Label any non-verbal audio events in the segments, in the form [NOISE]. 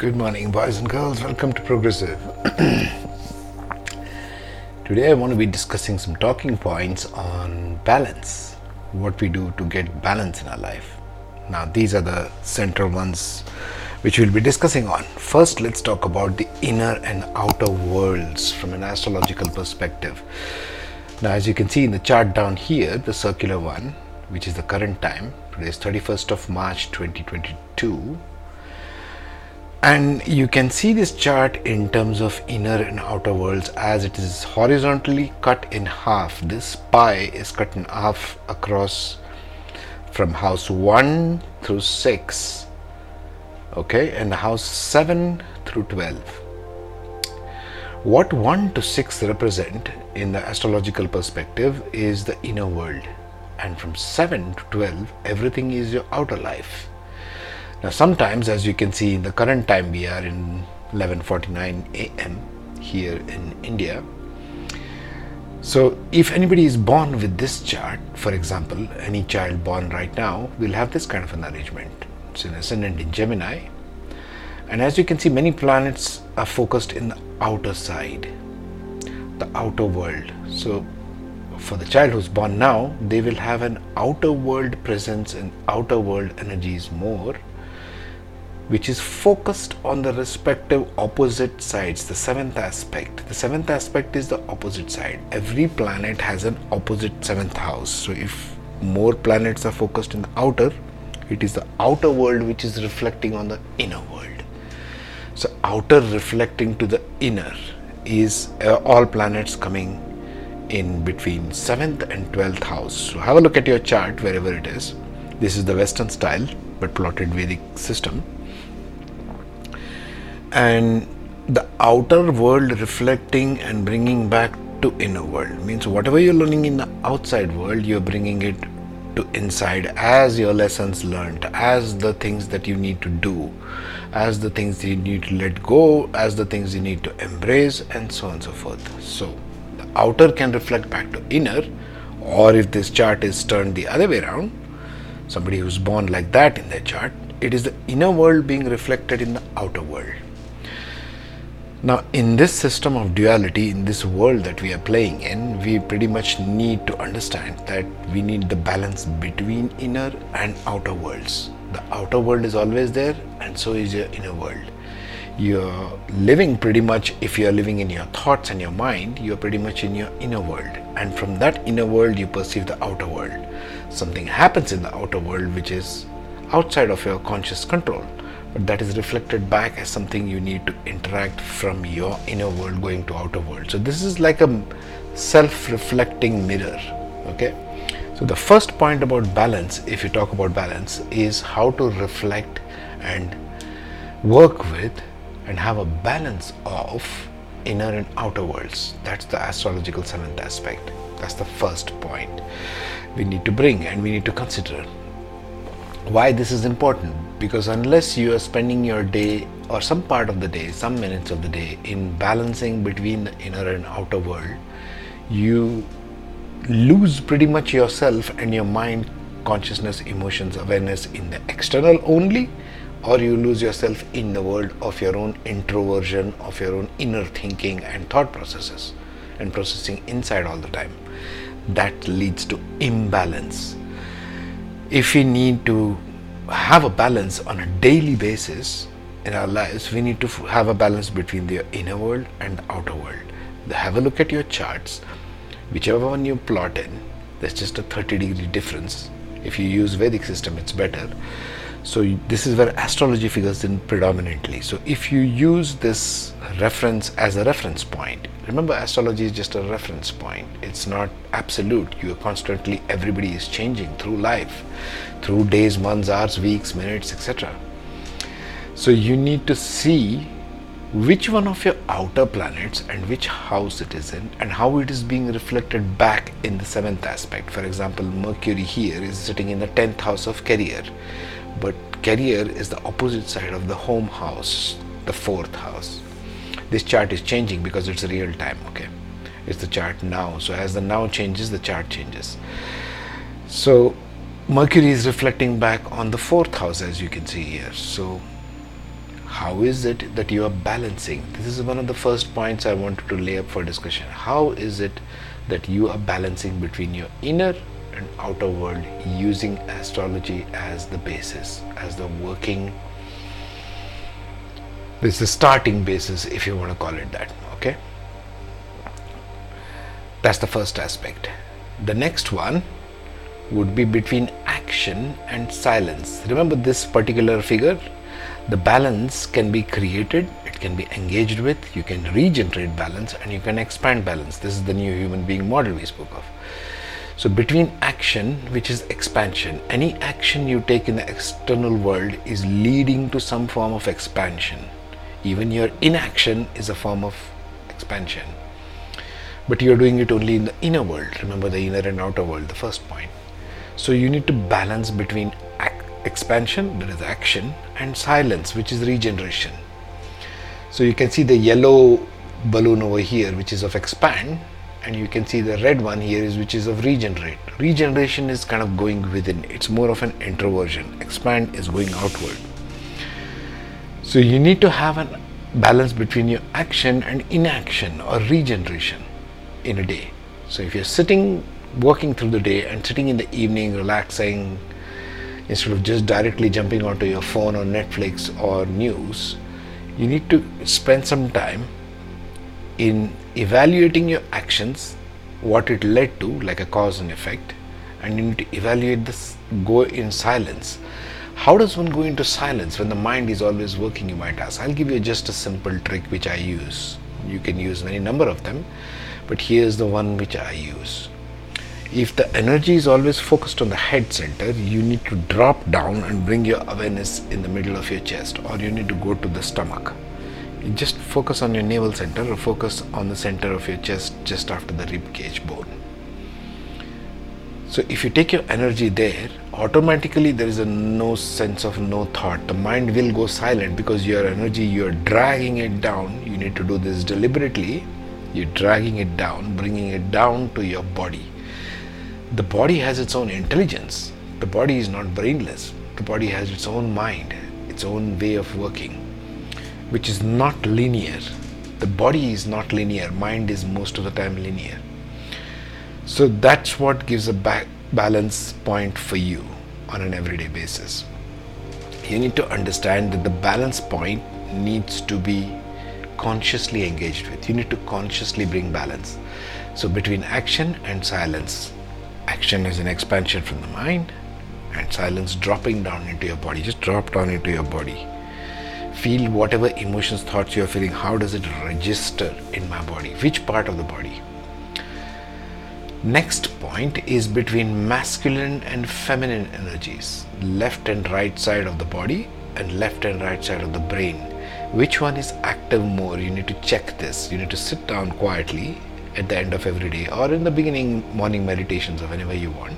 Good morning, boys and girls. Welcome to Progressive. [CLEARS THROAT] Today, I want to be discussing some talking points on balance. What we do to get balance in our life. Now, these are the central ones which we'll be discussing on. First, let's talk about the inner and outer worlds from an astrological perspective. Now, as you can see in the chart down here, the circular one, which is the current time, today is 31st of March 2022 and you can see this chart in terms of inner and outer worlds as it is horizontally cut in half. This pie is cut in half across from house 1 through 6 okay and house 7 through 12 what 1 to 6 represent in the astrological perspective is the inner world. And from 7 to 12 everything is your outer life now, sometimes, as you can see in the current time, we are in 11:49 a.m. here in India. So, if anybody is born with this chart, for example, any child born right now will have this kind of an arrangement. It's an ascendant in Gemini, and as you can see, many planets are focused in the outer side, the outer world. So, for the child who's born now, they will have an outer world presence and outer world energies more which is focused on the respective opposite sides, the seventh aspect. The seventh aspect is the opposite side. Every planet has an opposite seventh house. So, if more planets are focused in the outer, it is the outer world which is reflecting on the inner world. So, outer reflecting to the inner is uh, all planets coming in between 7th and 12th house. So, have a look at your chart wherever it is. This is the Western style but plotted Vedic system and the outer world reflecting and bringing back to inner world. Means whatever you're learning in the outside world you're bringing it to inside as your lessons learned as the things that you need to do as the things you need to let go as the things you need to embrace and so on and so forth. So the outer can reflect back to inner or if this chart is turned the other way around somebody who's born like that in their chart it is the inner world being reflected in the outer world now, in this system of duality, in this world that we are playing in, we pretty much need to understand that we need the balance between inner and outer worlds. The outer world is always there, and so is your inner world. You're living pretty much, if you're living in your thoughts and your mind, you're pretty much in your inner world. And from that inner world, you perceive the outer world. Something happens in the outer world which is outside of your conscious control but that is reflected back as something you need to interact from your inner world going to outer world. So this is like a self-reflecting mirror okay? So the first point about balance if you talk about balance is how to reflect and work with and have a balance of inner and outer worlds. That's the astrological seventh aspect. That's the first point we need to bring and we need to consider. Why this is important because unless you are spending your day or some part of the day, some minutes of the day in balancing between the inner and outer world, you lose pretty much yourself and your mind, consciousness, emotions, awareness in the external only, or you lose yourself in the world of your own introversion, of your own inner thinking and thought processes and processing inside all the time. That leads to imbalance. If we need to have a balance on a daily basis in our lives, we need to have a balance between the inner world and the outer world. Have a look at your charts, whichever one you plot in, there's just a 30 degree difference. If you use Vedic system, it's better. So this is where astrology figures in predominantly. So if you use this reference as a reference point, remember astrology is just a reference point. It's not absolute. You are constantly, everybody is changing through life, through days, months, hours, weeks, minutes, etc. So you need to see which one of your outer planets and which house it is in and how it is being reflected back in the seventh aspect. For example, Mercury here is sitting in the 10th house of career but career is the opposite side of the home house the fourth house. This chart is changing because it's real time okay? It's the chart now. So as the now changes the chart changes. So mercury is reflecting back on the fourth house as you can see here. So how is it that you are balancing? This is one of the first points i wanted to lay up for discussion. How is it that you are balancing between your inner and outer world using astrology as the basis as the working this is the starting basis if you want to call it that okay? That's the first aspect. The next one would be between action and silence. Remember this particular figure? The balance can be created it can be engaged with you can regenerate balance and you can expand balance. This is the new human being model we spoke of so between action which is expansion any action you take in the external world is leading to some form of expansion. Even your inaction is a form of expansion. But you're doing it only in the inner world. Remember the inner and outer world the first point. So you need to balance between expansion, that is action, and silence, which is regeneration. So you can see the yellow balloon over here, which is of expand, and you can see the red one here is which is of regenerate. Regeneration is kind of going within, it's more of an introversion. Expand is going outward. So you need to have a balance between your action and inaction or regeneration in a day. So if you're sitting, working through the day and sitting in the evening, relaxing, instead of just directly jumping onto your phone or Netflix or news, you need to spend some time in evaluating your actions, what it led to, like a cause and effect, and you need to evaluate this, go in silence. How does one go into silence when the mind is always working, you might ask? I'll give you just a simple trick which I use. You can use any number of them, but here's the one which I use if the energy is always focused on the head center, you need to drop down and bring your awareness in the middle of your chest, or you need to go to the stomach. Just focus on your navel center or focus on the center of your chest just after the rib cage bone. So, if you take your energy there, automatically there is a no sense of no thought. The mind will go silent because your energy, you're dragging it down. You need to do this deliberately. You're dragging it down, bringing it down to your body the body has its own intelligence. The body is not brainless. The body has its own mind, its own way of working, which is not linear. The body is not linear, mind is most of the time linear. So that's what gives a ba- balance point for you on an everyday basis. You need to understand that the balance point needs to be consciously engaged with. You need to consciously bring balance. So between action and silence, action is an expansion from the mind and silence dropping down into your body just drop down into your body feel whatever emotions thoughts you're feeling how does it register in my body? Which part of the body? Next point is between masculine and feminine energies left and right side of the body and left and right side of the brain. Which one is active more? You need to check this. You need to sit down quietly at the end of every day or in the beginning morning meditations or whenever you want.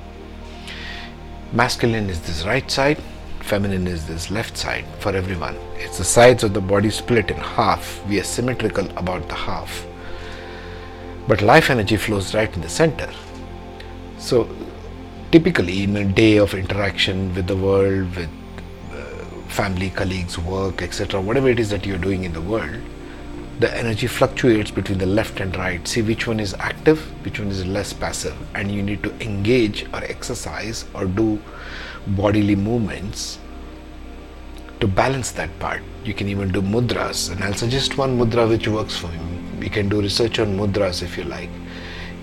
Masculine is this right side, feminine is this left side for everyone. It's the sides of the body split in half. We are symmetrical about the half. But life energy flows right in the center. So, typically, in a day of interaction with the world, with uh, family, colleagues, work, etc., whatever it is that you're doing in the world, the energy fluctuates between the left and right. See which one is active, which one is less passive, and you need to engage or exercise or do bodily movements to balance that part. You can even do mudras, and I'll suggest one mudra which works for you. You can do research on mudras if you like.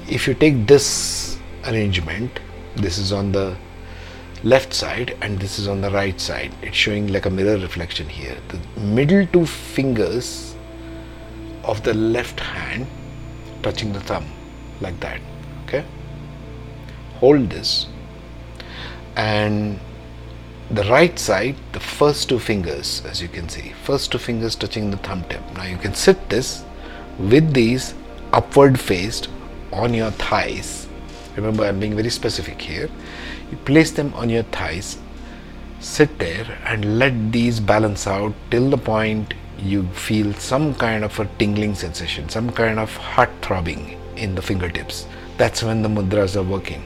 If you take this arrangement, this is on the left side and this is on the right side. It's showing like a mirror reflection here. The middle two fingers of the left hand touching the thumb like that okay? Hold this. And the right side the first two fingers as you can see first two fingers touching the thumb tip. Now you can sit this with these upward faced on your thighs. Remember i'm being very specific here. You place them on your thighs sit there and let these balance out till the point you feel some kind of a tingling sensation, some kind of heart throbbing in the fingertips. That's when the mudras are working.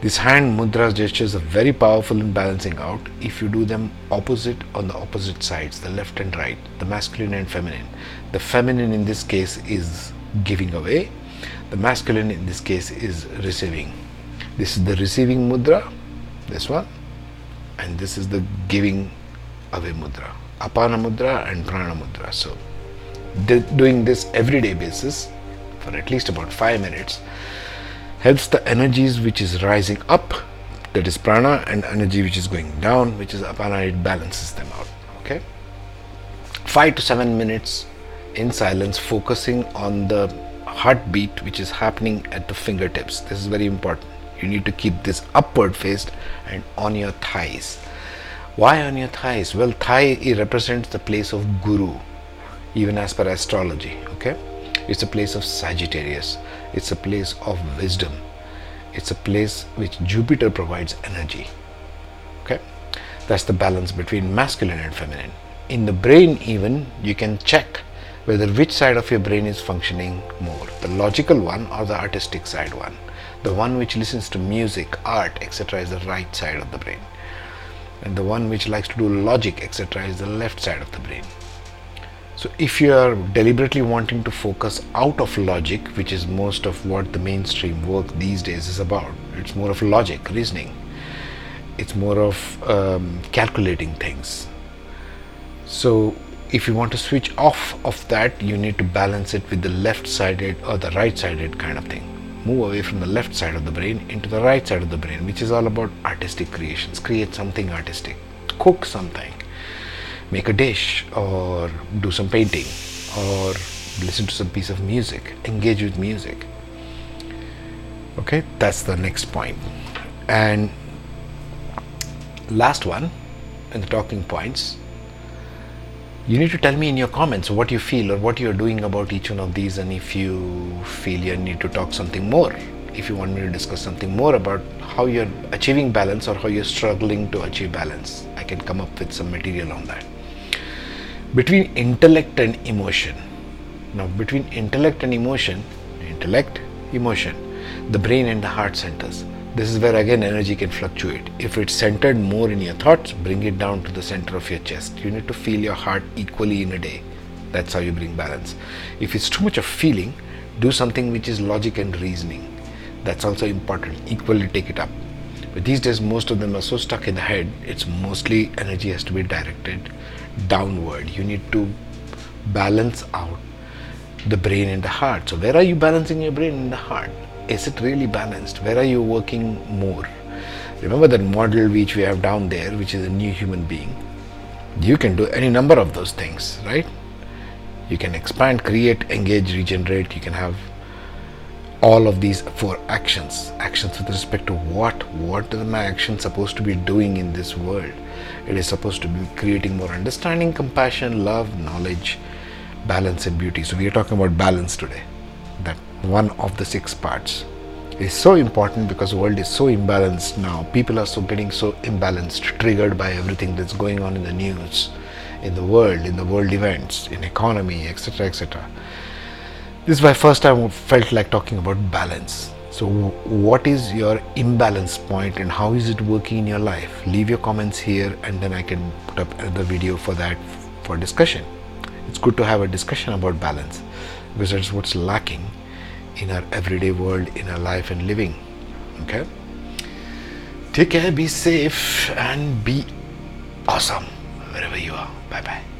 These hand mudras gestures are very powerful in balancing out if you do them opposite on the opposite sides, the left and right, the masculine and feminine. The feminine in this case is giving away, the masculine in this case is receiving. This is the receiving mudra, this one, and this is the giving away mudra, apana mudra and prana mudra. So, doing this everyday basis for at least about 5 minutes helps the energies which is rising up that is prana and energy which is going down which is apana it balances them out okay? 5 to 7 minutes in silence focusing on the heartbeat which is happening at the fingertips. This is very important. You need to keep this upward faced and on your thighs why on your thighs well thigh represents the place of guru even as per astrology okay it's a place of Sagittarius. It's a place of wisdom. It's a place which Jupiter provides energy. Okay? That's the balance between masculine and feminine. In the brain, even, you can check whether which side of your brain is functioning more the logical one or the artistic side one. The one which listens to music, art, etc., is the right side of the brain. And the one which likes to do logic, etc., is the left side of the brain. So if you are deliberately wanting to focus out of logic, which is most of what the mainstream work these days is about, it's more of logic, reasoning. It's more of um, calculating things. So if you want to switch off of that, you need to balance it with the left-sided or the right-sided kind of thing. Move away from the left side of the brain into the right side of the brain, which is all about artistic creations. Create something artistic. Cook something make a dish or do some painting or listen to some piece of music engage with music okay that's the next point. and last one in the talking points you need to tell me in your comments what you feel or what you're doing about each one of these and if you feel you need to talk something more if you want me to discuss something more about how you're achieving balance or how you're struggling to achieve balance i can come up with some material on that between intellect and emotion. Now, between intellect and emotion, intellect, emotion, the brain and the heart centers. This is where again energy can fluctuate. If it's centered more in your thoughts, bring it down to the center of your chest. You need to feel your heart equally in a day. That's how you bring balance. If it's too much of feeling, do something which is logic and reasoning. That's also important. Equally take it up. But these days, most of them are so stuck in the head, it's mostly energy has to be directed downward. You need to balance out the brain and the heart. So, where are you balancing your brain and the heart? Is it really balanced? Where are you working more? Remember that model which we have down there, which is a new human being. You can do any number of those things, right? You can expand, create, engage, regenerate. You can have all of these four actions. Actions with respect to what? What is my action supposed to be doing in this world? It is supposed to be creating more understanding, compassion, love, knowledge, balance, and beauty. So, we are talking about balance today. One of the six parts is so important because the world is so imbalanced now. People are so getting so imbalanced, triggered by everything that's going on in the news, in the world, in the world events, in economy, etc., etc. This is my first time felt like talking about balance so, what is your imbalance point and how is it working in your life? Leave your comments here and then I can put up another video for that for discussion. It's good to have a discussion about balance because that's what's lacking in our everyday world, in our life and living. Okay? Take care, be safe, and be awesome wherever you are. Bye bye.